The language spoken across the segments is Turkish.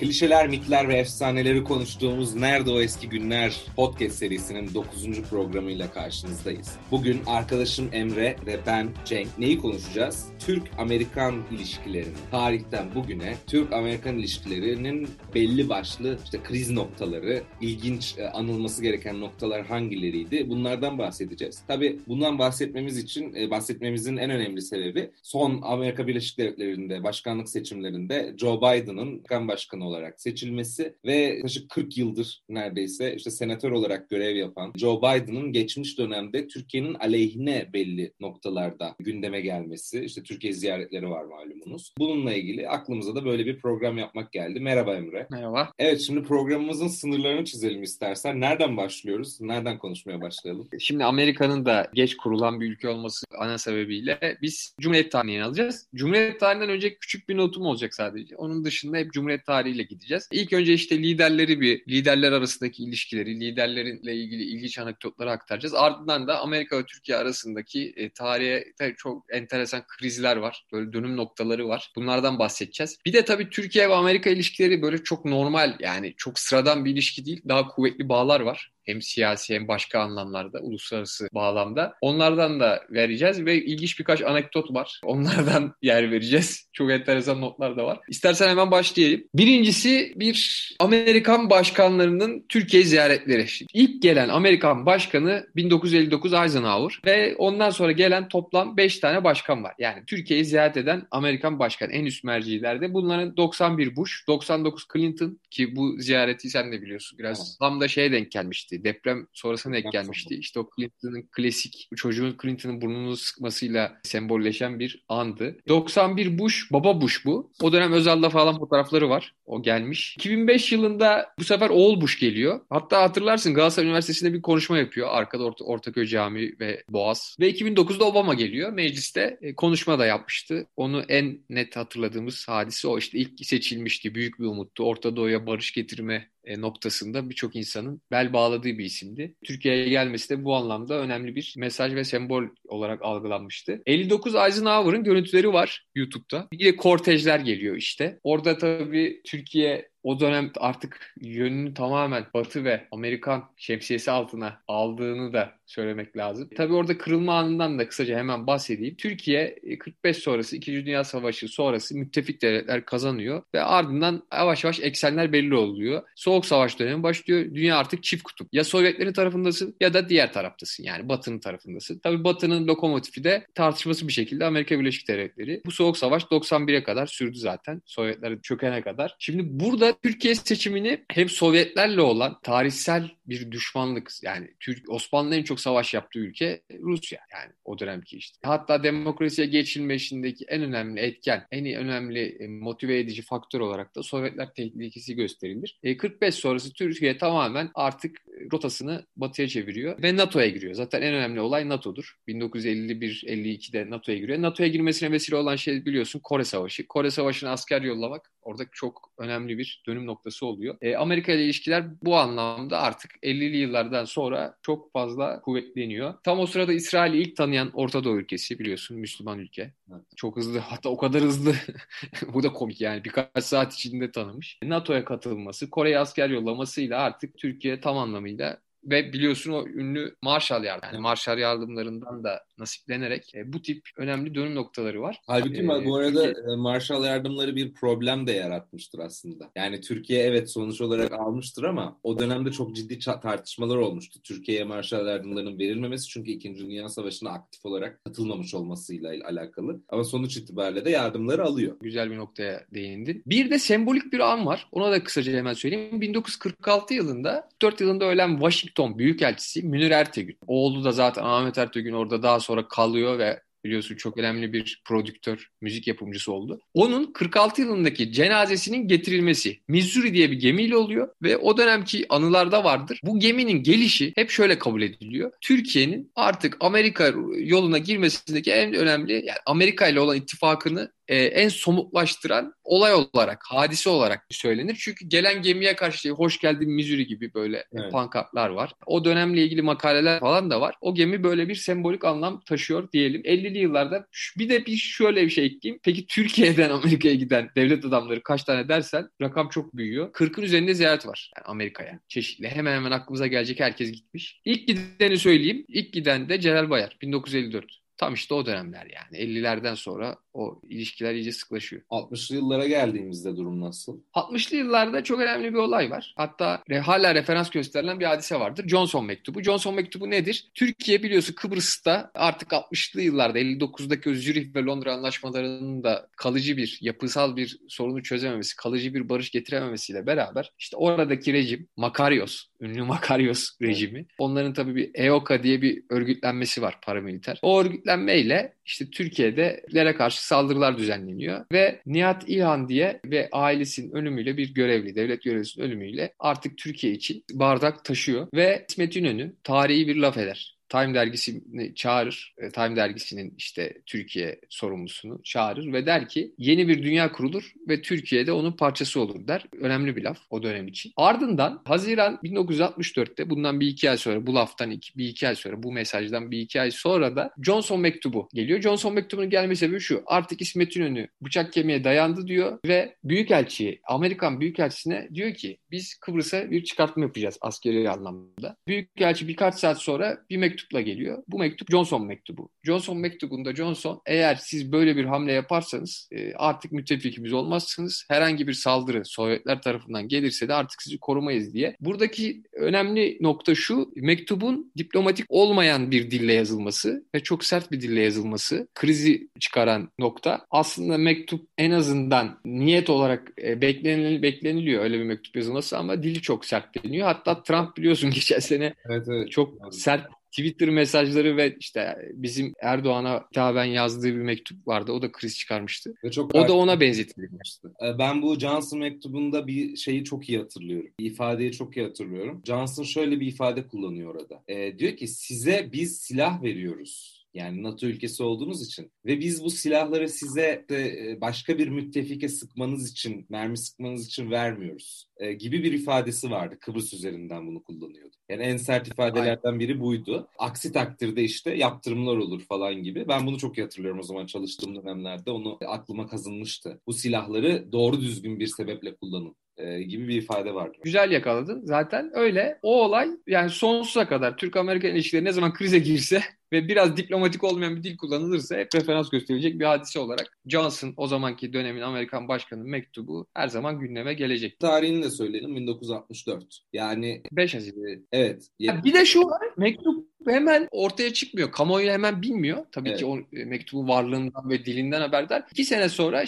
Klişeler, mitler ve efsaneleri konuştuğumuz Nerede O Eski Günler podcast serisinin 9. programıyla karşınızdayız. Bugün arkadaşım Emre ve ben Cenk neyi konuşacağız? Türk-Amerikan ilişkilerini. Tarihten bugüne Türk-Amerikan ilişkilerinin belli başlı işte kriz noktaları, ilginç e, anılması gereken noktalar hangileriydi? Bunlardan bahsedeceğiz. Tabii bundan bahsetmemiz için e, bahsetmemizin en önemli sebebi son Amerika Birleşik Devletleri'nde başkanlık seçimlerinde Joe Biden'ın kan başkanı olarak seçilmesi ve yaklaşık 40 yıldır neredeyse işte senatör olarak görev yapan Joe Biden'ın geçmiş dönemde Türkiye'nin aleyhine belli noktalarda gündeme gelmesi. İşte Türkiye ziyaretleri var malumunuz. Bununla ilgili aklımıza da böyle bir program yapmak geldi. Merhaba Emre. Merhaba. Evet şimdi programımızın sınırlarını çizelim istersen. Nereden başlıyoruz? Nereden konuşmaya başlayalım? Şimdi Amerika'nın da geç kurulan bir ülke olması ana sebebiyle biz Cumhuriyet tarihini alacağız. Cumhuriyet tarihinden önce küçük bir notum olacak sadece. Onun dışında hep Cumhuriyet tarihiyle gideceğiz. İlk önce işte liderleri bir, liderler arasındaki ilişkileri, liderlerinle ilgili ilginç anekdotları aktaracağız. Ardından da Amerika ve Türkiye arasındaki e, tarihe çok enteresan krizler var. Böyle dönüm noktaları var. Bunlardan bahsedeceğiz. Bir de tabii Türkiye ve Amerika ilişkileri böyle çok normal yani çok sıradan bir ilişki değil. Daha kuvvetli bağlar var hem siyasi hem başka anlamlarda, uluslararası bağlamda. Onlardan da vereceğiz ve ilginç birkaç anekdot var. Onlardan yer vereceğiz. Çok enteresan notlar da var. İstersen hemen başlayayım. Birincisi bir Amerikan başkanlarının Türkiye ziyaretleri. İlk gelen Amerikan başkanı 1959 Eisenhower ve ondan sonra gelen toplam 5 tane başkan var. Yani Türkiye'yi ziyaret eden Amerikan başkan en üst mercilerde. Bunların 91 Bush, 99 Clinton ki bu ziyareti sen de biliyorsun biraz tam da şeye denk gelmişti Deprem sonrasına denk gelmişti. İşte o Clinton'ın klasik çocuğun Clinton'ın burnunu sıkmasıyla sembolleşen bir andı. 91 Bush, baba Bush bu. O dönem Özal'da falan fotoğrafları var. O gelmiş. 2005 yılında bu sefer oğul Bush geliyor. Hatta hatırlarsın Galatasaray Üniversitesi'nde bir konuşma yapıyor. Arkada Orta, Ortaköy Camii ve Boğaz. Ve 2009'da Obama geliyor. Mecliste e, konuşma da yapmıştı. Onu en net hatırladığımız hadise o. işte ilk seçilmişti. Büyük bir umuttu. Orta Doğu'ya barış getirme noktasında birçok insanın bel bağladığı bir isimdi. Türkiye'ye gelmesi de bu anlamda önemli bir mesaj ve sembol olarak algılanmıştı. 59 Eisenhower'ın görüntüleri var YouTube'da. Bir de kortejler geliyor işte. Orada tabii Türkiye o dönem artık yönünü tamamen Batı ve Amerikan şemsiyesi altına aldığını da söylemek lazım. Tabii orada kırılma anından da kısaca hemen bahsedeyim. Türkiye 45 e, sonrası 2. Dünya Savaşı sonrası müttefik devletler kazanıyor ve ardından yavaş yavaş eksenler belli oluyor. Soğuk Savaş dönemi başlıyor. Dünya artık çift kutup. Ya Sovyetlerin tarafındasın ya da diğer taraftasın. Yani Batı'nın tarafındasın. Tabii Batı'nın lokomotifi de tartışması bir şekilde Amerika Birleşik Devletleri. Bu Soğuk Savaş 91'e kadar sürdü zaten. Sovyetler çökene kadar. Şimdi burada Türkiye seçimini hem Sovyetlerle olan tarihsel bir düşmanlık yani Türk Osmanlı'nın en çok savaş yaptığı ülke Rusya yani o dönemki işte. Hatta demokrasiye geçilmesindeki en önemli etken, en önemli e, motive edici faktör olarak da Sovyetler tehlikesi gösterilir. E, 45 sonrası Türkiye tamamen artık rotasını batıya çeviriyor ve NATO'ya giriyor. Zaten en önemli olay NATO'dur. 1951-52'de NATO'ya giriyor. NATO'ya girmesine vesile olan şey biliyorsun Kore Savaşı. Kore Savaşı'na asker yollamak orada çok önemli bir dönüm noktası oluyor. E, Amerika ile ilişkiler bu anlamda artık 50'li yıllardan sonra çok fazla kuvvetleniyor. Tam o sırada İsrail'i ilk tanıyan Orta Doğu ülkesi biliyorsun Müslüman ülke. Evet. Çok hızlı hatta o kadar hızlı bu da komik yani birkaç saat içinde tanımış. NATO'ya katılması, Kore'ye asker yollamasıyla artık Türkiye tam anlamıyla ve biliyorsun o ünlü Marshall yardım. Yani Marshall yardımlarından da nasiplenerek e, bu tip önemli dönüm noktaları var. Halbuki ee, bu arada Türkiye... Marshall yardımları bir problem de yaratmıştır aslında. Yani Türkiye evet sonuç olarak almıştır ama o dönemde çok ciddi tartışmalar olmuştu. Türkiye'ye Marshall yardımlarının verilmemesi çünkü 2. Dünya Savaşı'na aktif olarak katılmamış olmasıyla alakalı. Ama sonuç itibariyle de yardımları alıyor. Güzel bir noktaya değindin. Bir de sembolik bir an var. Ona da kısaca hemen söyleyeyim. 1946 yılında 4 yılında ölen Washington Büyükelçisi Münir Ertegün. Oğlu da zaten Ahmet Ertegün orada daha sonra kalıyor ve biliyorsun çok önemli bir prodüktör, müzik yapımcısı oldu. Onun 46 yılındaki cenazesinin getirilmesi Missouri diye bir gemiyle oluyor ve o dönemki anılarda vardır. Bu geminin gelişi hep şöyle kabul ediliyor. Türkiye'nin artık Amerika yoluna girmesindeki en önemli yani Amerika ile olan ittifakını e, en somutlaştıran olay olarak, hadise olarak söylenir. Çünkü gelen gemiye karşı hoş geldin Missouri gibi böyle evet. pankartlar var. O dönemle ilgili makaleler falan da var. O gemi böyle bir sembolik anlam taşıyor diyelim. 50'li yıllarda bir de bir şöyle bir şey ekleyeyim. Peki Türkiye'den Amerika'ya giden devlet adamları kaç tane dersen rakam çok büyüyor. 40'ın üzerinde ziyaret var yani Amerika'ya. Çeşitli. Hemen hemen aklımıza gelecek herkes gitmiş. İlk gideni söyleyeyim. İlk giden de Celal Bayar 1954. Tam işte o dönemler yani. 50'lerden sonra o ilişkiler iyice sıklaşıyor. 60'lı yıllara geldiğimizde durum nasıl? 60'lı yıllarda çok önemli bir olay var. Hatta hala referans gösterilen bir hadise vardır. Johnson mektubu. Johnson mektubu nedir? Türkiye biliyorsun Kıbrıs'ta artık 60'lı yıllarda 59'daki o Zürih ve Londra anlaşmalarının da kalıcı bir, yapısal bir sorunu çözememesi, kalıcı bir barış getirememesiyle beraber işte oradaki rejim Makarios, ünlü Makarios rejimi. Onların tabii bir EOKA diye bir örgütlenmesi var paramiliter. O örgütlenmeyle işte Türkiye'de karşı saldırılar düzenleniyor ve Nihat İlhan diye ve ailesinin ölümüyle bir görevli, devlet görevlisinin ölümüyle artık Türkiye için bardak taşıyor ve İsmet İnönü tarihi bir laf eder. Time dergisini çağırır. E, Time dergisinin işte Türkiye sorumlusunu çağırır ve der ki yeni bir dünya kurulur ve Türkiye'de onun parçası olur der. Önemli bir laf o dönem için. Ardından Haziran 1964'te bundan bir iki ay sonra bu laftan iki, bir iki ay sonra bu mesajdan bir iki ay sonra da Johnson mektubu geliyor. Johnson mektubunun gelme sebebi şu. Artık İsmet İnönü bıçak kemiğe dayandı diyor ve Büyükelçiye, Amerikan Büyükelçisine diyor ki biz Kıbrıs'a bir çıkartma yapacağız askeri anlamda. Büyükelçi birkaç saat sonra bir mektup mektupla geliyor. Bu mektup Johnson mektubu. Johnson mektubunda Johnson eğer siz böyle bir hamle yaparsanız e, artık müttefikimiz olmazsınız. Herhangi bir saldırı Sovyetler tarafından gelirse de artık sizi korumayız diye. Buradaki önemli nokta şu mektubun diplomatik olmayan bir dille yazılması ve çok sert bir dille yazılması krizi çıkaran nokta. Aslında mektup en azından niyet olarak e, beklenil, bekleniliyor öyle bir mektup yazılması ama dili çok sert deniyor. Hatta Trump biliyorsun geçen sene evet, evet. çok sert Twitter mesajları ve işte bizim Erdoğan'a hitaben yazdığı bir mektup vardı. O da kriz çıkarmıştı. Ve çok o da ona benzetilmişti. Ee, ben bu Johnson mektubunda bir şeyi çok iyi hatırlıyorum. Bir ifadeyi çok iyi hatırlıyorum. Johnson şöyle bir ifade kullanıyor orada. Ee, diyor ki size biz silah veriyoruz yani NATO ülkesi olduğunuz için ve biz bu silahları size de e, başka bir müttefike sıkmanız için, mermi sıkmanız için vermiyoruz e, gibi bir ifadesi vardı. Kıbrıs üzerinden bunu kullanıyordu. Yani en sert ifadelerden biri buydu. Aksi takdirde işte yaptırımlar olur falan gibi. Ben bunu çok iyi hatırlıyorum o zaman çalıştığım dönemlerde. Onu aklıma kazınmıştı. Bu silahları doğru düzgün bir sebeple kullanın e, gibi bir ifade vardı. Güzel yakaladın. Zaten öyle. O olay yani sonsuza kadar Türk-Amerikan ilişkileri ne zaman krize girse ve biraz diplomatik olmayan bir dil kullanılırsa hep referans gösterilecek bir hadise olarak Johnson o zamanki dönemin Amerikan başkanı mektubu her zaman gündeme gelecek. Tarihini de söyleyelim 1964. Yani 5 Haziran. Evet. Ya bir de şu var mektup hemen ortaya çıkmıyor. Kamuoyu hemen bilmiyor. Tabii evet. ki o e, mektubun varlığından ve dilinden haberdar. İki sene sonra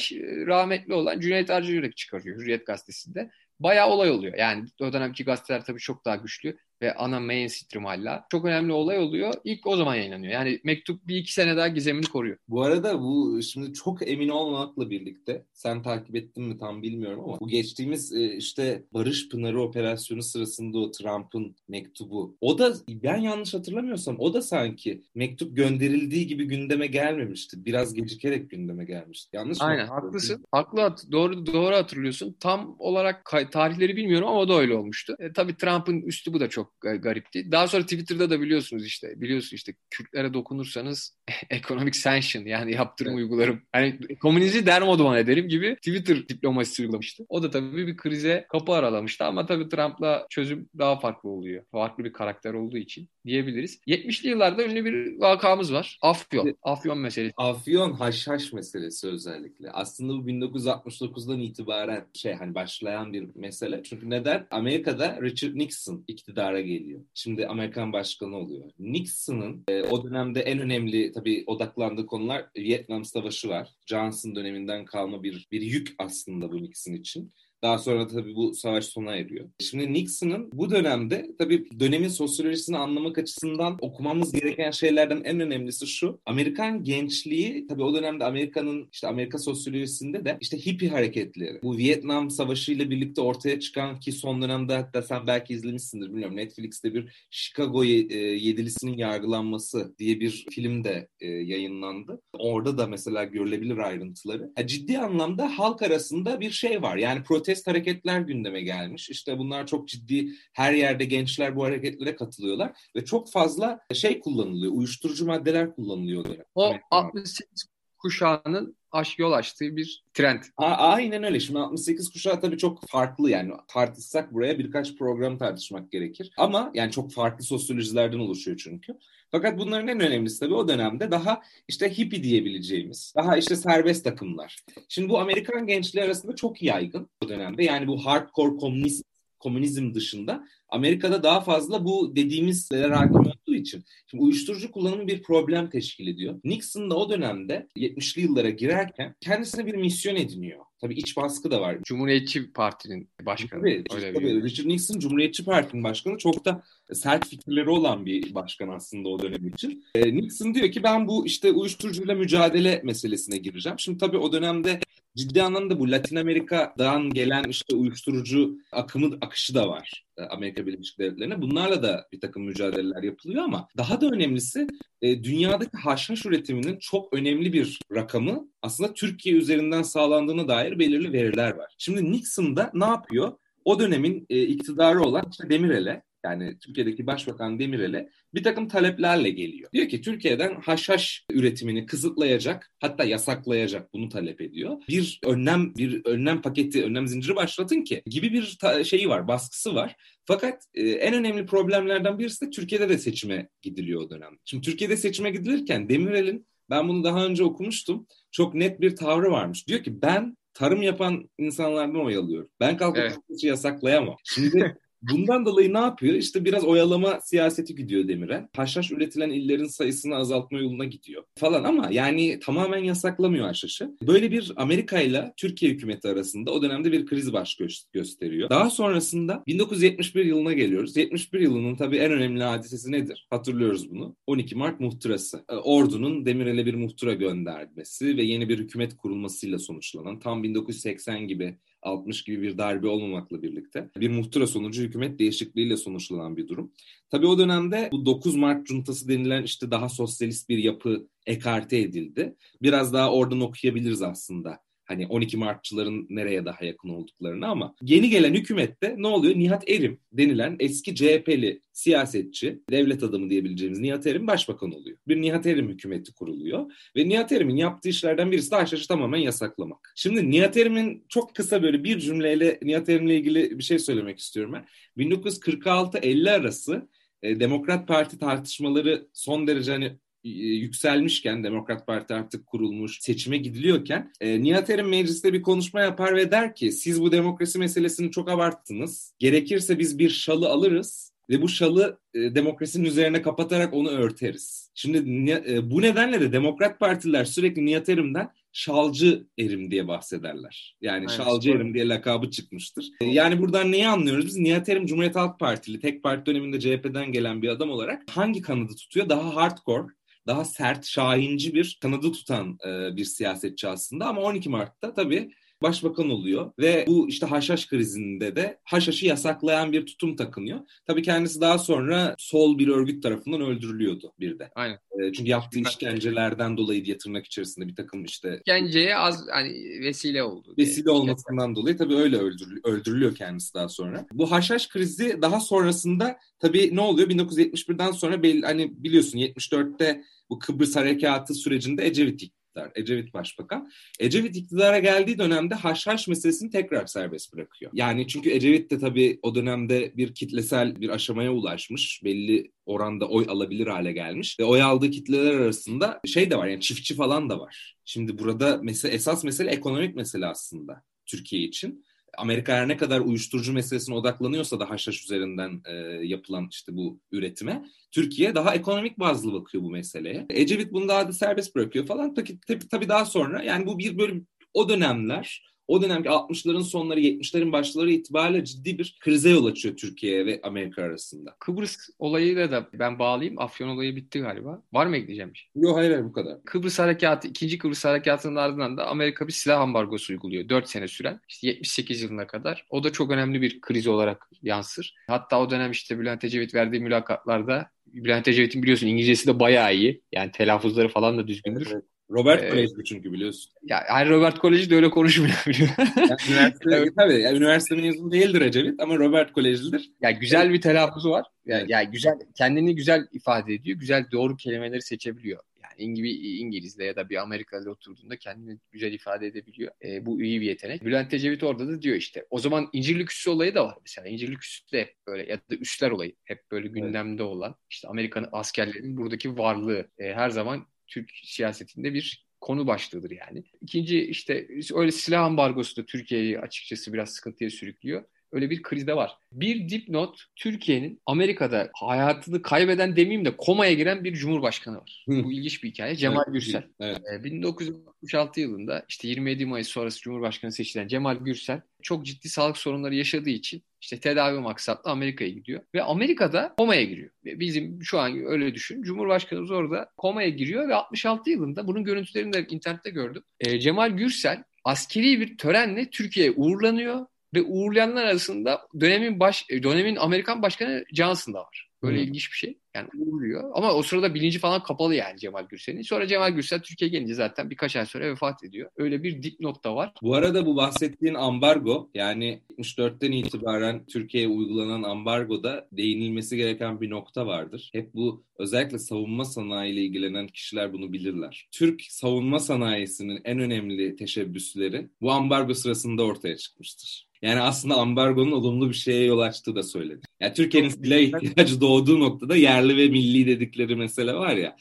rahmetli olan Cüneyt Arca Yürek çıkarıyor Hürriyet Gazetesi'nde. Bayağı olay oluyor. Yani o dönemki gazeteler tabii çok daha güçlü ve ana mainstream hala. Çok önemli olay oluyor. İlk o zaman yayınlanıyor. Yani mektup bir iki sene daha gizemini koruyor. Bu arada bu şimdi çok emin olmamakla birlikte sen takip ettin mi tam bilmiyorum ama bu geçtiğimiz e, işte Barış Pınarı operasyonu sırasında o Trump'ın mektubu. O da ben yanlış hatırlamıyorsam o da sanki mektup gönderildiği gibi gündeme gelmemişti. Biraz gecikerek gündeme gelmişti. Yanlış mı? Aynen haklısın. Haklı doğru doğru hatırlıyorsun. Tam olarak tarihleri bilmiyorum ama o da öyle olmuştu. E, tabii Trump'ın üstü bu da çok garipti. Daha sonra Twitter'da da biliyorsunuz işte biliyorsunuz işte Kürtlere dokunursanız ekonomik sanction yani yaptırım evet. uygularım. Hani komünizmi dermoduman ederim gibi Twitter diplomasisi uygulamıştı. O da tabii bir krize kapı aralamıştı ama tabii Trump'la çözüm daha farklı oluyor. Farklı bir karakter olduğu için diyebiliriz. 70'li yıllarda ünlü bir vakamız var. Afyon. Afyon meselesi. Afyon haşhaş meselesi özellikle. Aslında bu 1969'dan itibaren şey hani başlayan bir mesele. Çünkü neden? Amerika'da Richard Nixon iktidara geliyor. Şimdi Amerikan başkanı oluyor. Nixon'ın e, o dönemde en önemli tabii odaklandığı konular Vietnam Savaşı var. Johnson döneminden kalma bir bir yük aslında bu Nixon için Daha sonra tabii bu savaş sona eriyor. Şimdi Nixon'ın bu dönemde tabii dönemin sosyolojisini anlamak açısından okumamız gereken şeylerden en önemlisi şu. Amerikan gençliği tabii o dönemde Amerika'nın işte Amerika sosyolojisinde de işte hippie hareketleri. Bu Vietnam Savaşı ile birlikte ortaya çıkan ki son dönemde hatta sen belki izlemişsindir bilmiyorum. Netflix'te bir Chicago e, yedilisinin yargılanması diye bir film de e, yayınlandı. Orada da mesela görülebilir ayrıntıları. ciddi anlamda halk arasında bir şey var. Yani protest hareketler gündeme gelmiş. İşte bunlar çok ciddi her yerde gençler bu hareketlere katılıyorlar ve çok fazla şey kullanılıyor. Uyuşturucu maddeler kullanılıyor. O 68 kuşağının aş yol açtığı bir trend. A- aynen öyle. Şimdi 68 kuşağı tabii çok farklı yani tartışsak buraya birkaç program tartışmak gerekir. Ama yani çok farklı sosyolojilerden oluşuyor çünkü. Fakat bunların en önemlisi tabii o dönemde daha işte hippie diyebileceğimiz, daha işte serbest takımlar. Şimdi bu Amerikan gençliği arasında çok yaygın o dönemde. Yani bu hardcore komünist komünizm dışında Amerika'da daha fazla bu dediğimiz hakim olduğu için. Şimdi uyuşturucu kullanımı bir problem teşkil ediyor. Nixon da o dönemde 70'li yıllara girerken kendisine bir misyon ediniyor. Tabii iç baskı da var. Cumhuriyetçi Parti'nin başkanı. Tabii, öyle tabii. Bir... Richard Nixon Cumhuriyetçi Parti'nin başkanı çok da sert fikirleri olan bir başkan aslında o dönem için. Ee, Nixon diyor ki ben bu işte uyuşturucuyla mücadele meselesine gireceğim. Şimdi tabii o dönemde ciddi anlamda bu Latin Amerika'dan gelen işte uyuşturucu akımı akışı da var. E, Amerika Birleşik Devletleri'ne. Bunlarla da bir takım mücadeleler yapılıyor ama daha da önemlisi e, dünyadaki haşhaş üretiminin çok önemli bir rakamı aslında Türkiye üzerinden sağlandığına dair belirli veriler var. Şimdi Nixon da ne yapıyor? O dönemin e, iktidarı olan işte Demirel'e yani Türkiye'deki Başbakan Demirel'e bir takım taleplerle geliyor. Diyor ki Türkiye'den haşhaş üretimini kısıtlayacak hatta yasaklayacak bunu talep ediyor. Bir önlem bir önlem paketi, önlem zinciri başlatın ki gibi bir şeyi var, baskısı var. Fakat e, en önemli problemlerden birisi de Türkiye'de de seçime gidiliyor o dönem. Şimdi Türkiye'de seçime gidilirken Demirel'in ben bunu daha önce okumuştum. Çok net bir tavrı varmış. Diyor ki ben tarım yapan insanlardan oy alıyorum. Ben kalkıp evet. yasaklayamam. Şimdi Bundan dolayı ne yapıyor? İşte biraz oyalama siyaseti gidiyor Demir'e. Haşhaş üretilen illerin sayısını azaltma yoluna gidiyor falan ama yani tamamen yasaklamıyor haşhaşı. Böyle bir Amerika ile Türkiye hükümeti arasında o dönemde bir kriz baş gö- gösteriyor. Daha sonrasında 1971 yılına geliyoruz. 71 yılının tabii en önemli hadisesi nedir? Hatırlıyoruz bunu. 12 Mart muhtırası. E, ordunun Demirel'e bir muhtıra göndermesi ve yeni bir hükümet kurulmasıyla sonuçlanan tam 1980 gibi 60 gibi bir darbe olmamakla birlikte bir muhtıra sonucu hükümet değişikliğiyle sonuçlanan bir durum. Tabii o dönemde bu 9 Mart cuntası denilen işte daha sosyalist bir yapı ekarte edildi. Biraz daha oradan okuyabiliriz aslında Hani 12 Martçıların nereye daha yakın olduklarını ama yeni gelen hükümette ne oluyor? Nihat Erim denilen eski CHP'li siyasetçi, devlet adamı diyebileceğimiz Nihat Erim başbakan oluyor. Bir Nihat Erim hükümeti kuruluyor ve Nihat Erim'in yaptığı işlerden birisi de haşhaşı tamamen yasaklamak. Şimdi Nihat Erim'in çok kısa böyle bir cümleyle Nihat Erim'le ilgili bir şey söylemek istiyorum ben. 1946-50 arası e, Demokrat Parti tartışmaları son derece hani yükselmişken Demokrat Parti artık kurulmuş seçime gidiliyorken e, Nihat Erim mecliste bir konuşma yapar ve der ki siz bu demokrasi meselesini çok abarttınız. Gerekirse biz bir şalı alırız ve bu şalı e, demokrasinin üzerine kapatarak onu örteriz. Şimdi e, bu nedenle de Demokrat Partiler sürekli Nihat Erim'den şalcı erim diye bahsederler. Yani Aynen, şalcı erim diye lakabı çıkmıştır. E, yani buradan neyi anlıyoruz biz? Nihat Erim Cumhuriyet Halk Partili, tek parti döneminde CHP'den gelen bir adam olarak hangi kanadı tutuyor? Daha hardcore, daha sert, şahinci bir kanadı tutan e, bir siyasetçi aslında. Ama 12 Mart'ta tabii başbakan oluyor ve bu işte haşhaş krizinde de haşhaşı yasaklayan bir tutum takınıyor. Tabii kendisi daha sonra sol bir örgüt tarafından öldürülüyordu bir de. Aynen. E, çünkü yaptığı işkencelerden dolayı diye tırnak içerisinde bir takım işte işkenceye az hani vesile oldu. Vesile olmasından dolayı tabii öyle öldürülüyor, öldürülüyor kendisi daha sonra. Bu haşhaş krizi daha sonrasında tabii ne oluyor? 1971'den sonra belli, hani biliyorsun 74'te bu Kıbrıs Harekatı sürecinde Ecevit iktidar, Ecevit başbakan. Ecevit iktidara geldiği dönemde haşhaş meselesini tekrar serbest bırakıyor. Yani çünkü Ecevit de tabii o dönemde bir kitlesel bir aşamaya ulaşmış. Belli oranda oy alabilir hale gelmiş. Ve oy aldığı kitleler arasında şey de var yani çiftçi falan da var. Şimdi burada mesela esas mesele ekonomik mesele aslında Türkiye için. Amerika her ne kadar uyuşturucu meselesine odaklanıyorsa da haşhaş üzerinden e, yapılan işte bu üretime Türkiye daha ekonomik bazlı bakıyor bu meseleye. Ecevit bunu daha da serbest bırakıyor falan. Tabii, tabii, tabii daha sonra yani bu bir böyle o dönemler o dönemki 60'ların sonları 70'lerin başları itibariyle ciddi bir krize yol açıyor Türkiye ve Amerika arasında. Kıbrıs olayıyla da ben bağlayayım. Afyon olayı bitti galiba. Var mı ekleyeceğim bir şey? Yok hayır, hayır bu kadar. Kıbrıs Harekatı, ikinci Kıbrıs Harekatının ardından da Amerika bir silah ambargosu uyguluyor. 4 sene süren. İşte 78 yılına kadar. O da çok önemli bir kriz olarak yansır. Hatta o dönem işte Bülent Ecevit verdiği mülakatlarda Bülent Ecevit'in biliyorsun İngilizcesi de bayağı iyi. Yani telaffuzları falan da düzgündür. Evet. Robert ee, Kolej'di çünkü biliyorsun. Ya her Robert Kolej'i de öyle konuşmuyor biliyor. yani üniversite, evet. Tabii yani üniversite mezunu değildir Ecevit ama Robert Kolej'lidir. Ya güzel bir telaffuzu var. Yani, evet. yani güzel kendini güzel ifade ediyor. Güzel doğru kelimeleri seçebiliyor. Yani gibi İngilizle ya da bir Amerikalı oturduğunda kendini güzel ifade edebiliyor. E, bu iyi bir yetenek. Bülent Ecevit orada da diyor işte. O zaman İncirlik Üssü olayı da var mesela. İncirlik Üssü de hep böyle ya da üsler olayı hep böyle gündemde olan. işte Amerikan askerlerinin buradaki varlığı e, her zaman Türk siyasetinde bir konu başlığıdır yani. İkinci işte öyle silah ambargosu da Türkiye'yi açıkçası biraz sıkıntıya sürüklüyor. Öyle bir krizde var. Bir dipnot Türkiye'nin Amerika'da hayatını kaybeden demeyeyim de komaya giren bir cumhurbaşkanı var. Bu ilginç bir hikaye. Cemal evet, Gürsel. Evet. Ee, 1966 yılında işte 27 Mayıs sonrası Cumhurbaşkanı seçilen Cemal Gürsel çok ciddi sağlık sorunları yaşadığı için işte tedavi maksatlı Amerika'ya gidiyor. Ve Amerika'da komaya giriyor. Bizim şu an öyle düşün. Cumhurbaşkanımız orada komaya giriyor ve 66 yılında bunun görüntülerini de internette gördüm. Ee, Cemal Gürsel askeri bir törenle Türkiye'ye uğurlanıyor ve uğurlayanlar arasında dönemin baş dönemin Amerikan Başkanı Johnson da var. Böyle hmm. ilginç bir şey. Yani uğurluyor. Ama o sırada bilinci falan kapalı yani Cemal Gürsel'in. Sonra Cemal Gürsel Türkiye'ye gelince zaten birkaç ay sonra vefat ediyor. Öyle bir dipnot da var. Bu arada bu bahsettiğin ambargo yani 74'ten itibaren Türkiye'ye uygulanan ambargoda değinilmesi gereken bir nokta vardır. Hep bu özellikle savunma sanayiyle ilgilenen kişiler bunu bilirler. Türk savunma sanayisinin en önemli teşebbüsleri bu ambargo sırasında ortaya çıkmıştır. Yani aslında ambargonun olumlu bir şeye yol açtığı da söyledi. Yani Türkiye'nin silah ihtiyacı doğduğu noktada yerli ve milli dedikleri mesele var ya.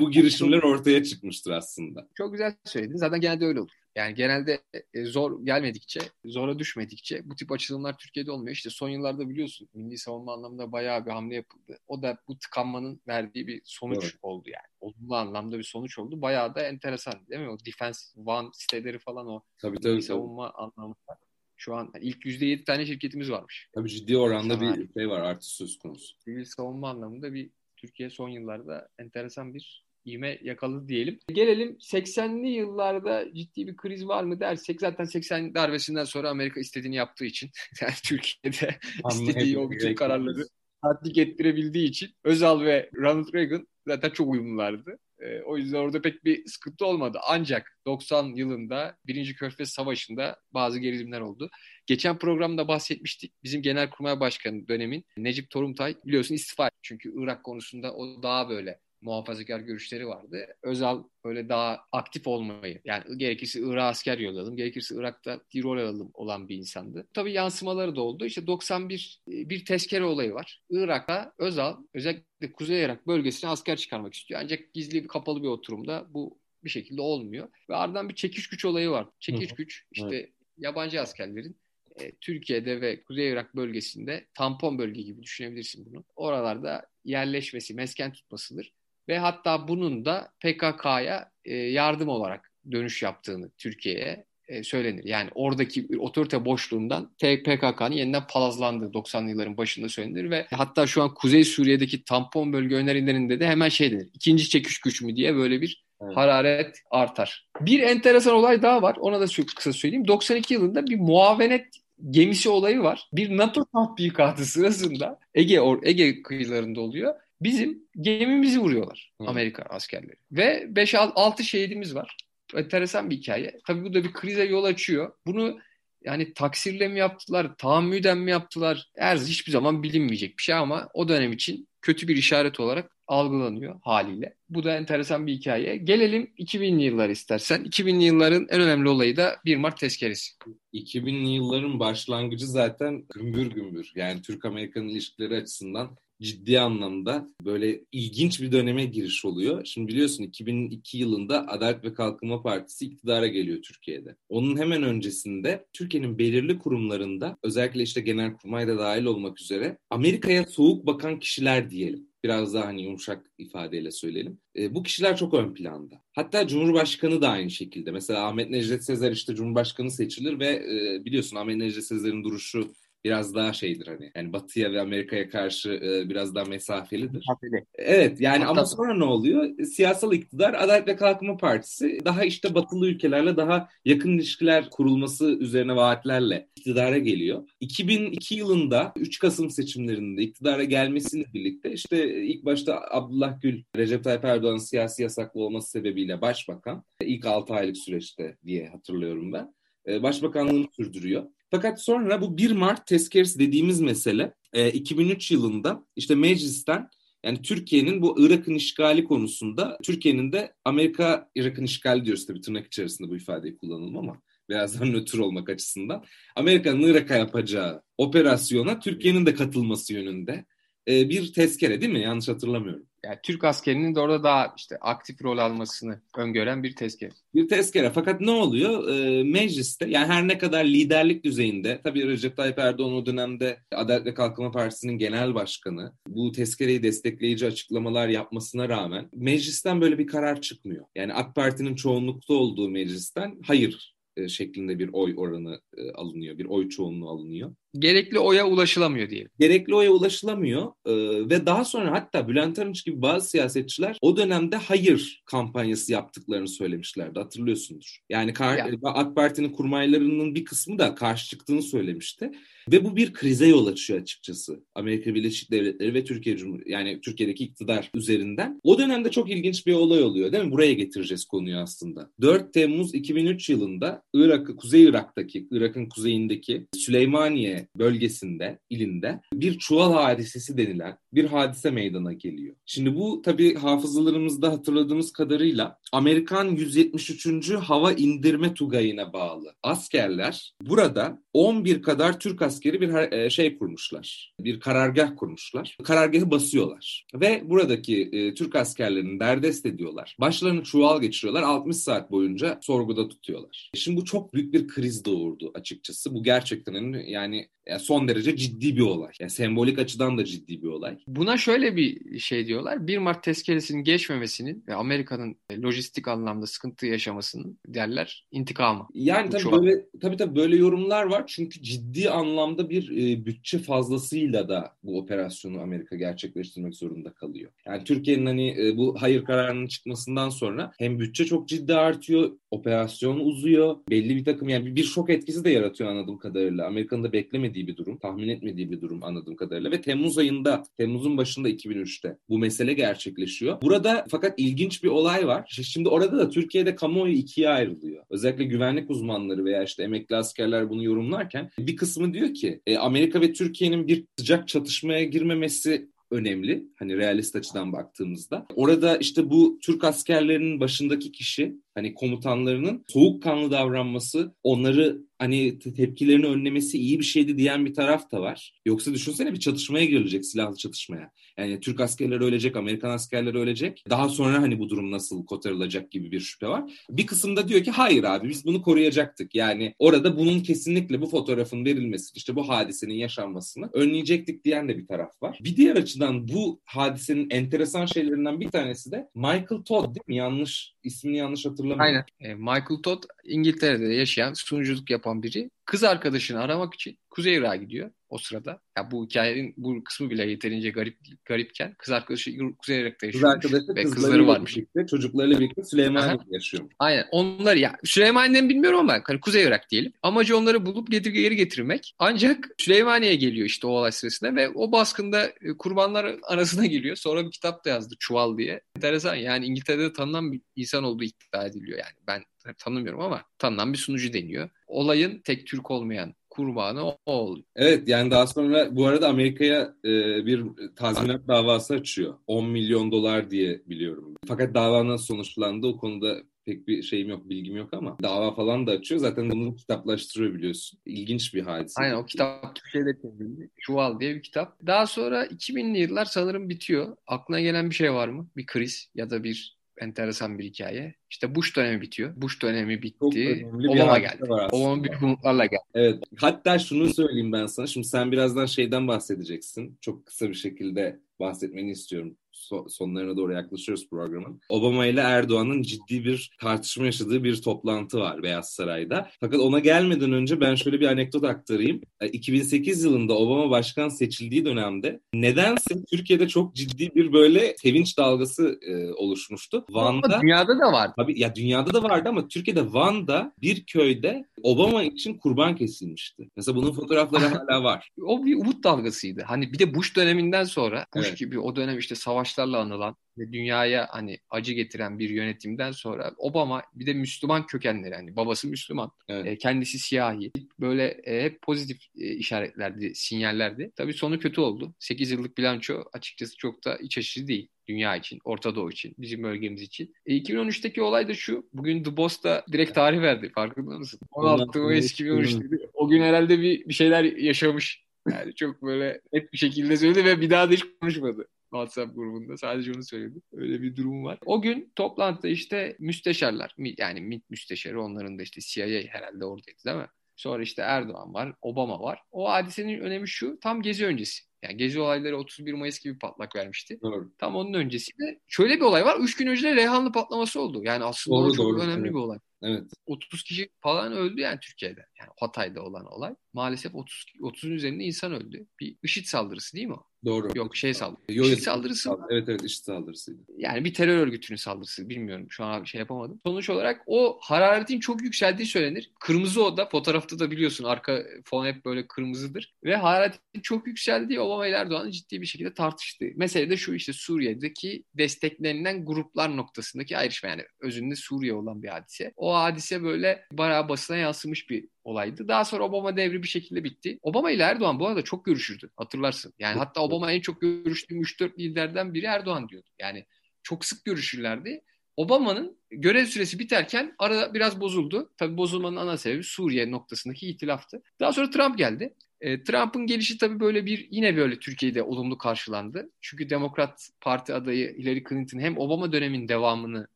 bu girişimler ortaya çıkmıştır aslında. Çok güzel söyledin. Zaten genelde öyle olur. Yani genelde e, zor gelmedikçe, zora düşmedikçe bu tip açılımlar Türkiye'de olmuyor. İşte son yıllarda biliyorsun milli savunma anlamında bayağı bir hamle yapıldı. O da bu tıkanmanın verdiği bir sonuç evet. oldu yani. Olumlu anlamda bir sonuç oldu. Bayağı da enteresan değil mi? O Defense One siteleri falan o tabii, tabii, savunma tabii. anlamında şu an ilk %7 tane şirketimiz varmış. Tabii ciddi oranda bir şey var artış söz konusu. Sivil savunma anlamında bir Türkiye son yıllarda enteresan bir ivme yakaladı diyelim. Gelelim 80'li yıllarda ciddi bir kriz var mı dersek zaten 80 darbesinden sonra Amerika istediğini yaptığı için yani Türkiye'de istediği o bütün kararları tatbik ettirebildiği için Özal ve Ronald Reagan zaten çok uyumlulardı. E, o yüzden orada pek bir sıkıntı olmadı. Ancak 90 yılında Birinci Körfez Savaşı'nda bazı gerilimler oldu. Geçen programda bahsetmiştik. Bizim Genelkurmay Başkanı dönemin Necip Torumtay biliyorsun istifa Çünkü Irak konusunda o daha böyle muhafazakar görüşleri vardı. Özal böyle daha aktif olmayı yani gerekirse Irak'a asker yollayalım, gerekirse Irak'ta bir rol alalım olan bir insandı. Tabii yansımaları da oldu. İşte 91 e, bir tezkere olayı var. Irak'a Özal özellikle Kuzey Irak bölgesine asker çıkarmak istiyor. Ancak gizli bir kapalı bir oturumda bu bir şekilde olmuyor. Ve ardından bir çekiş güç olayı var. Çekiş güç işte evet. yabancı askerlerin e, Türkiye'de ve Kuzey Irak bölgesinde tampon bölge gibi düşünebilirsin bunu. Oralarda yerleşmesi, mesken tutmasıdır ve hatta bunun da PKK'ya e, yardım olarak dönüş yaptığını Türkiye'ye e, söylenir. Yani oradaki otorite boşluğundan PKK'nın yeniden palazlandığı 90'lı yılların başında söylenir ve hatta şu an Kuzey Suriye'deki tampon bölge önerilerinde de hemen şey denir. İkinci çekiş güç mü diye böyle bir evet. hararet artar. Bir enteresan olay daha var. Ona da çok kısa söyleyeyim. 92 yılında bir muavenet gemisi olayı var. Bir NATO tatbikatı sırasında Ege Ege kıyılarında oluyor Bizim gemimizi vuruyorlar Hı. Amerika askerleri. Ve 5-6 şehidimiz var. Enteresan bir hikaye. Tabii bu da bir krize yol açıyor. Bunu yani taksirle mi yaptılar, tahammüden mi yaptılar? Her hiçbir zaman bilinmeyecek bir şey ama o dönem için kötü bir işaret olarak algılanıyor haliyle. Bu da enteresan bir hikaye. Gelelim 2000'li yıllar istersen. 2000'li yılların en önemli olayı da 1 Mart tezkeresi. 2000'li yılların başlangıcı zaten gümbür gümbür. Yani Türk-Amerikan ilişkileri açısından ciddi anlamda böyle ilginç bir döneme giriş oluyor. Şimdi biliyorsun 2002 yılında Adalet ve Kalkınma Partisi iktidara geliyor Türkiye'de. Onun hemen öncesinde Türkiye'nin belirli kurumlarında özellikle işte Genelkurmay'da dahil olmak üzere Amerika'ya soğuk bakan kişiler diyelim Biraz daha hani yumuşak ifadeyle söyleyelim. E, bu kişiler çok ön planda. Hatta Cumhurbaşkanı da aynı şekilde. Mesela Ahmet Necdet Sezer işte Cumhurbaşkanı seçilir ve e, biliyorsun Ahmet Necdet Sezer'in duruşu biraz daha şeydir hani. Yani Batı'ya ve Amerika'ya karşı e, biraz daha mesafelidir. Mesafeli. Evet yani Hatta... ama sonra ne oluyor? Siyasal iktidar Adalet ve Kalkınma Partisi daha işte batılı ülkelerle daha yakın ilişkiler kurulması üzerine vaatlerle iktidara geliyor. 2002 yılında 3 Kasım seçimlerinde iktidara gelmesiyle birlikte işte ilk başta Abdullah Gül, Recep Tayyip Erdoğan'ın siyasi yasaklı olması sebebiyle başbakan ilk 6 aylık süreçte diye hatırlıyorum ben. E, başbakanlığını sürdürüyor. Fakat sonra bu 1 Mart tezkeresi dediğimiz mesele 2003 e, yılında işte meclisten yani Türkiye'nin bu Irak'ın işgali konusunda Türkiye'nin de Amerika Irak'ın işgali diyoruz tabii tırnak içerisinde bu ifadeyi kullanalım ama biraz daha nötr olmak açısından Amerika'nın Irak'a yapacağı operasyona Türkiye'nin de katılması yönünde e, bir tezkere değil mi? Yanlış hatırlamıyorum. Yani Türk askerinin de orada daha işte aktif rol almasını öngören bir tezkere. Bir tezkere. Fakat ne oluyor? E, mecliste yani her ne kadar liderlik düzeyinde tabii Recep Tayyip Erdoğan o dönemde Adalet ve Kalkınma Partisi'nin genel başkanı bu tezkereyi destekleyici açıklamalar yapmasına rağmen meclisten böyle bir karar çıkmıyor. Yani AK Parti'nin çoğunlukta olduğu meclisten hayır e, şeklinde bir oy oranı e, alınıyor. Bir oy çoğunluğu alınıyor. Gerekli oya ulaşılamıyor diye. Gerekli oya ulaşılamıyor e, ve daha sonra hatta Bülent Arınç gibi bazı siyasetçiler o dönemde hayır kampanyası yaptıklarını söylemişlerdi hatırlıyorsundur. Yani ya. AK Parti'nin kurmaylarının bir kısmı da karşı çıktığını söylemişti. Ve bu bir krize yol açıyor açıkçası. Amerika Birleşik Devletleri ve Türkiye Cumhuriyeti yani Türkiye'deki iktidar üzerinden. O dönemde çok ilginç bir olay oluyor değil mi? Buraya getireceğiz konuyu aslında. 4 Temmuz 2003 yılında Irak, Kuzey Irak'taki, Irak'ın kuzeyindeki Süleymaniye bölgesinde, ilinde bir çuval hadisesi denilen bir hadise meydana geliyor. Şimdi bu tabii hafızalarımızda hatırladığımız kadarıyla Amerikan 173. Hava İndirme Tugayı'na bağlı askerler burada 11 kadar Türk askeri bir e, şey kurmuşlar. Bir karargah kurmuşlar. Karargahı basıyorlar. Ve buradaki e, Türk askerlerini derdest ediyorlar. Başlarını çuval geçiriyorlar. 60 saat boyunca sorguda tutuyorlar. Şimdi bu çok büyük bir kriz doğurdu açıkçası. Bu gerçekten yani son derece ciddi bir olay. Yani sembolik açıdan da ciddi bir olay. Buna şöyle bir şey diyorlar. 1 Mart tezkeresinin geçmemesinin ve Amerika'nın lojistik anlamda sıkıntı yaşamasının derler intikamı. Yani tabii böyle, tabii tabii böyle yorumlar var. Çünkü ciddi anlamda bir e, bütçe fazlasıyla da bu operasyonu Amerika gerçekleştirmek zorunda kalıyor. Yani Türkiye'nin hani e, bu hayır kararının çıkmasından sonra hem bütçe çok ciddi artıyor, operasyon uzuyor. Belli bir takım yani bir, bir şok etkisi de yaratıyor anladığım kadarıyla. Amerika'nın da beklemediği bir durum, tahmin etmediği bir durum anladığım kadarıyla ve Temmuz ayında, Temmuz'un başında 2003'te bu mesele gerçekleşiyor. Burada fakat ilginç bir olay var. Şimdi orada da Türkiye'de kamuoyu ikiye ayrılıyor. Özellikle güvenlik uzmanları veya işte emekli askerler bunu yorumlarken bir kısmı diyor ki e, Amerika ve Türkiye'nin bir sıcak çatışmaya girmemesi önemli. Hani realist açıdan baktığımızda. Orada işte bu Türk askerlerinin başındaki kişi hani komutanlarının soğukkanlı davranması, onları hani tepkilerini önlemesi iyi bir şeydi diyen bir taraf da var. Yoksa düşünsene bir çatışmaya girilecek, silahlı çatışmaya. Yani Türk askerleri ölecek, Amerikan askerleri ölecek. Daha sonra hani bu durum nasıl kotarılacak gibi bir şüphe var. Bir kısımda diyor ki hayır abi biz bunu koruyacaktık. Yani orada bunun kesinlikle bu fotoğrafın verilmesi, işte bu hadisenin yaşanmasını önleyecektik diyen de bir taraf var. Bir diğer açıdan bu hadisenin enteresan şeylerinden bir tanesi de Michael Todd değil mi? Yanlış ismini yanlış hatırlamıyorum. Aynen. E, Michael Todd İngiltere'de yaşayan sunuculuk yapan biri. Kız arkadaşını aramak için Kuzey Irak'a gidiyor o sırada. Ya bu hikayenin bu kısmı bile yeterince garip garipken kız arkadaşı Kuzey Irak'ta yaşıyormuş. Kız arkadaşı ve kızları varmış. Birlikte, çocuklarıyla birlikte Süleymaniye'de yaşıyor. Aynen. Onlar ya Süleymaniye'den bilmiyorum ama hani Kuzey Irak diyelim. Amacı onları bulup geri getirmek. Ancak Süleymaniye geliyor işte o olay sırasında ve o baskında e, kurbanlar arasına geliyor. Sonra bir kitap da yazdı Çuval diye. Enteresan yani İngiltere'de tanınan bir insan olduğu iddia ediliyor yani. Ben tanımıyorum ama tanınan bir sunucu deniyor. Olayın tek Türk olmayan kurbanı o, oluyor. Evet yani daha sonra bu arada Amerika'ya e, bir tazminat davası açıyor. 10 milyon dolar diye biliyorum. Fakat dava nasıl sonuçlandı o konuda pek bir şeyim yok, bilgim yok ama dava falan da açıyor. Zaten bunu kitaplaştırıyor biliyorsun. İlginç bir hadise. Aynen o kitap Türkçe'de çevrildi. Çuval diye bir kitap. Daha sonra 2000'li yıllar sanırım bitiyor. Aklına gelen bir şey var mı? Bir kriz ya da bir enteresan bir hikaye. İşte Bush dönemi bitiyor. Bush dönemi bitti. Obama geldi. Obama büyük umutlarla geldi. Evet. Hatta şunu söyleyeyim ben sana. Şimdi sen birazdan şeyden bahsedeceksin. Çok kısa bir şekilde bahsetmeni istiyorum. So- sonlarına doğru yaklaşıyoruz programın. Obama ile Erdoğan'ın ciddi bir tartışma yaşadığı bir toplantı var Beyaz Saray'da. Fakat ona gelmeden önce ben şöyle bir anekdot aktarayım. 2008 e, yılında Obama başkan seçildiği dönemde nedense Türkiye'de çok ciddi bir böyle sevinç dalgası e, oluşmuştu. Van'da ama dünyada da vardı. Tabii ya dünyada da vardı ama Türkiye'de Van'da bir köyde Obama için kurban kesilmişti. Mesela bunun fotoğrafları hala var. O bir umut dalgasıydı. Hani bir de Bush döneminden sonra Bush evet. gibi o dönem işte savaşlarla anılan ve dünyaya hani acı getiren bir yönetimden sonra Obama bir de Müslüman kökenleri hani babası Müslüman, evet. e, kendisi siyahi. Böyle e, hep pozitif e, işaretlerdi, sinyallerdi. Tabii sonu kötü oldu. 8 yıllık bilanço açıkçası çok da iç açıcı değil dünya için, Orta Doğu için, bizim bölgemiz için. E, 2013'teki olay da şu. Bugün The Boss'ta direkt tarih verdi. Farkında mısın? 16 Mayıs 2013'te. O gün herhalde bir, bir şeyler yaşamış. Yani çok böyle net bir şekilde söyledi ve bir daha da hiç konuşmadı. WhatsApp grubunda sadece onu söyledi. Öyle bir durum var. O gün toplantıda işte müsteşarlar yani MİT müsteşarı onların da işte CIA herhalde oradaydı değil mi? Sonra işte Erdoğan var, Obama var. O hadisenin önemi şu, tam gezi öncesi. Yani gezi olayları 31 Mayıs gibi patlak vermişti. Doğru. Tam onun öncesinde şöyle bir olay var. 3 gün önce de Reyhanlı patlaması oldu. Yani aslında doğru, çok doğru, önemli evet. bir olay. Evet. 30 kişi falan öldü yani Türkiye'de. Yani Hatay'da olan olay. Maalesef 30 30'un üzerinde insan öldü. Bir IŞİD saldırısı değil mi o? Doğru. Yok şey saldırısı. Yok, IŞİD saldırısı. Evet evet IŞİD saldırısıydı. Yani bir terör örgütünün saldırısı. Bilmiyorum şu an şey yapamadım. Sonuç olarak o hararetin çok yükseldiği söylenir. Kırmızı oda fotoğrafta da biliyorsun arka fon hep böyle kırmızıdır. Ve hararetin çok yükseldiği Obama ile Erdoğan'ın ciddi bir şekilde tartıştı. Mesele de şu işte Suriye'deki desteklenilen gruplar noktasındaki ayrışma. Yani özünde Suriye olan bir hadise. O hadise böyle bayağı basına yansımış bir olaydı. Daha sonra Obama devri bir şekilde bitti. Obama ile Erdoğan bu arada çok görüşürdü. Hatırlarsın. Yani hatta Obama en çok görüştüğüm 3-4 liderden biri Erdoğan diyordu. Yani çok sık görüşürlerdi. Obama'nın görev süresi biterken arada biraz bozuldu. Tabii bozulmanın ana sebebi Suriye noktasındaki itilaftı. Daha sonra Trump geldi. E, Trump'ın gelişi tabii böyle bir yine böyle Türkiye'de olumlu karşılandı. Çünkü Demokrat Parti adayı Hillary Clinton hem Obama dönemin devamını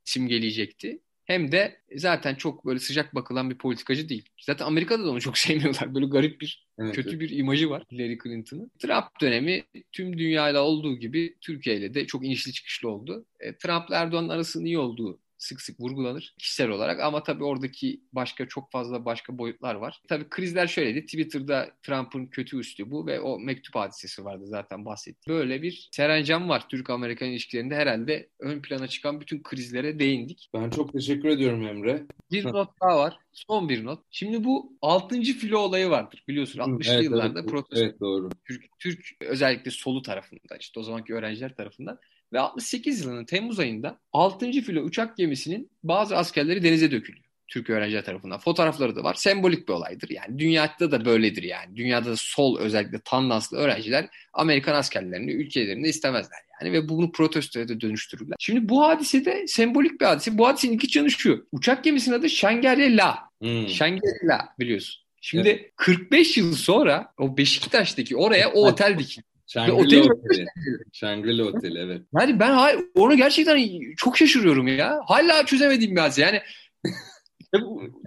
simgeleyecekti hem de zaten çok böyle sıcak bakılan bir politikacı değil. Zaten Amerika'da da onu çok sevmiyorlar. Böyle garip bir, evet, kötü evet. bir imajı var Hillary Clinton'ın. Trump dönemi tüm dünyayla olduğu gibi Türkiye ile de çok inişli çıkışlı oldu. E, Trump'la Erdoğan'ın arasının iyi olduğu sık sık vurgulanır kişisel olarak ama tabii oradaki başka çok fazla başka boyutlar var. Tabii krizler şöyleydi. Twitter'da Trump'ın kötü üstü bu ve o mektup hadisesi vardı zaten bahsettiğim. Böyle bir serencam var Türk-Amerikan ilişkilerinde herhalde ön plana çıkan bütün krizlere değindik. Ben çok teşekkür ediyorum Emre. Bir not daha var. Son bir not. Şimdi bu 6. filo olayı vardır biliyorsun 60'lı evet, yıllarda evet, protesto. Evet doğru. Türk, Türk özellikle solu tarafında işte o zamanki öğrenciler tarafından ve 68 yılının Temmuz ayında 6. filo uçak gemisinin bazı askerleri denize dökülüyor. Türk öğrenciler tarafından. Fotoğrafları da var. Sembolik bir olaydır. Yani dünyada da böyledir yani. Dünyada da sol özellikle tandanslı öğrenciler Amerikan askerlerini ülkelerinde istemezler yani ve bunu protestoya da dönüştürürler. Şimdi bu hadise de sembolik bir hadise. Bu hadisenin iki canı şu. Uçak gemisinin adı Shangri-La. Hmm. Shangri-La biliyorsun. Şimdi evet. 45 yıl sonra o Beşiktaş'taki oraya o otel dikildi. Shangri-La Oteli. Shangri-La Oteli evet. Yani ben onu gerçekten çok şaşırıyorum ya. Hala çözemediğim bir hadise. Yani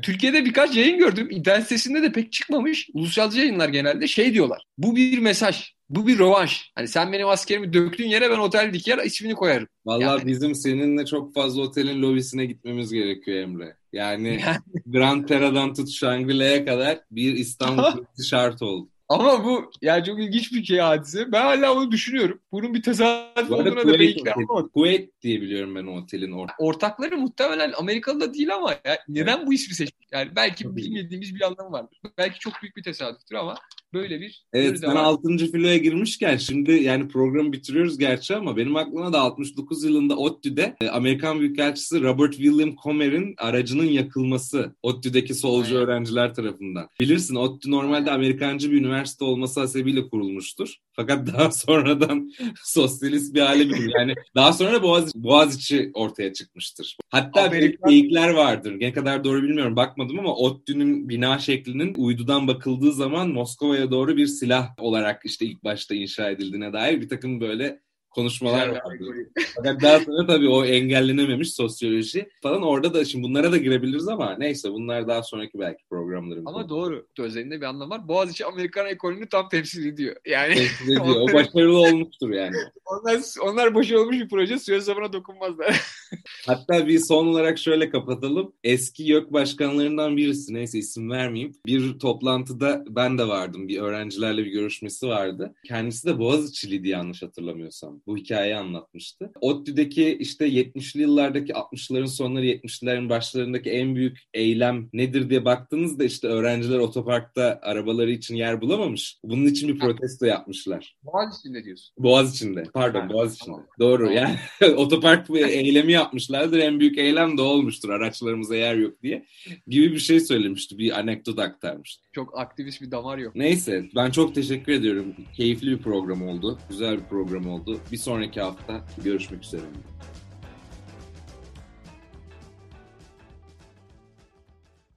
Türkiye'de birkaç yayın gördüm. İnternet sitesinde de pek çıkmamış. Ulusalcı yayınlar genelde şey diyorlar. Bu bir mesaj. Bu bir rövanş. Hani sen benim askerimi döktüğün yere ben otel diker ismini koyarım. Vallahi yani. bizim seninle çok fazla otelin lobisine gitmemiz gerekiyor Emre. Yani, yani. Grand Terra'dan tut Shangri-La'ya kadar bir İstanbul şart oldu. Ama bu yani çok ilginç bir şey hadise. Ben hala onu düşünüyorum. Bunun bir tesadüf olduğuna da belki ama. Kuwait diye biliyorum ben o otelin ortak. Ortakları muhtemelen Amerikalı da değil ama ya neden evet. bu ismi seçtik? Yani belki bilmediğimiz bir anlamı vardır. Belki çok büyük bir tesadüftür ama böyle bir Evet sen 6. filoya girmişken şimdi yani programı bitiriyoruz gerçi ama benim aklıma da 69 yılında ODTÜ'de e, Amerikan Büyükelçisi Robert William Comer'in aracının yakılması ODTÜ'deki solcu Aynen. öğrenciler tarafından. Bilirsin ODTÜ normalde Amerikancı bir üniversite olması hasebiyle kurulmuştur. Fakat daha sonradan sosyalist bir hale gelir. Yani daha sonra Boğaz, Boğaziçi ortaya çıkmıştır. Hatta Amerikan... geyikler vardır. Ne kadar doğru bilmiyorum bakmadım ama ODTÜ'nün bina şeklinin uydudan bakıldığı zaman Moskova'ya doğru bir silah olarak işte ilk başta inşa edildiğine dair bir takım böyle konuşmalar vardı. Fakat daha sonra tabii o engellenememiş sosyoloji falan orada da şimdi bunlara da girebiliriz ama neyse bunlar daha sonraki belki programlarımız. Ama doğru. Özelinde bir anlam var. Boğaziçi Amerikan ekolünü tam temsil ediyor. Yani temsil ediyor. o başarılı olmuştur yani. onlar, onlar başarılı olmuş bir proje. Süre zamana dokunmazlar. Hatta bir son olarak şöyle kapatalım. Eski YÖK başkanlarından birisi neyse isim vermeyeyim. Bir toplantıda ben de vardım. Bir öğrencilerle bir görüşmesi vardı. Kendisi de Boğaziçi'liydi yanlış hatırlamıyorsam. Bu hikayeyi anlatmıştı. ODTÜ'deki işte 70'li yıllardaki 60'ların sonları 70'lerin başlarındaki en büyük eylem nedir diye baktığınızda işte öğrenciler otoparkta arabaları için yer bulamamış. Bunun için bir protesto yapmışlar. Boğaz içinde diyorsun. Boğaz içinde. Pardon Boğaz içinde. Tamam. Doğru tamam. yani otopark eylemi yapmışlardır. En büyük eylem de olmuştur araçlarımıza yer yok diye. Gibi bir şey söylemişti. Bir anekdot aktarmıştı. Çok aktivist bir damar yok. Neyse ben çok teşekkür ediyorum. Keyifli bir program oldu. Güzel bir program oldu. Bir sonraki hafta görüşmek üzere.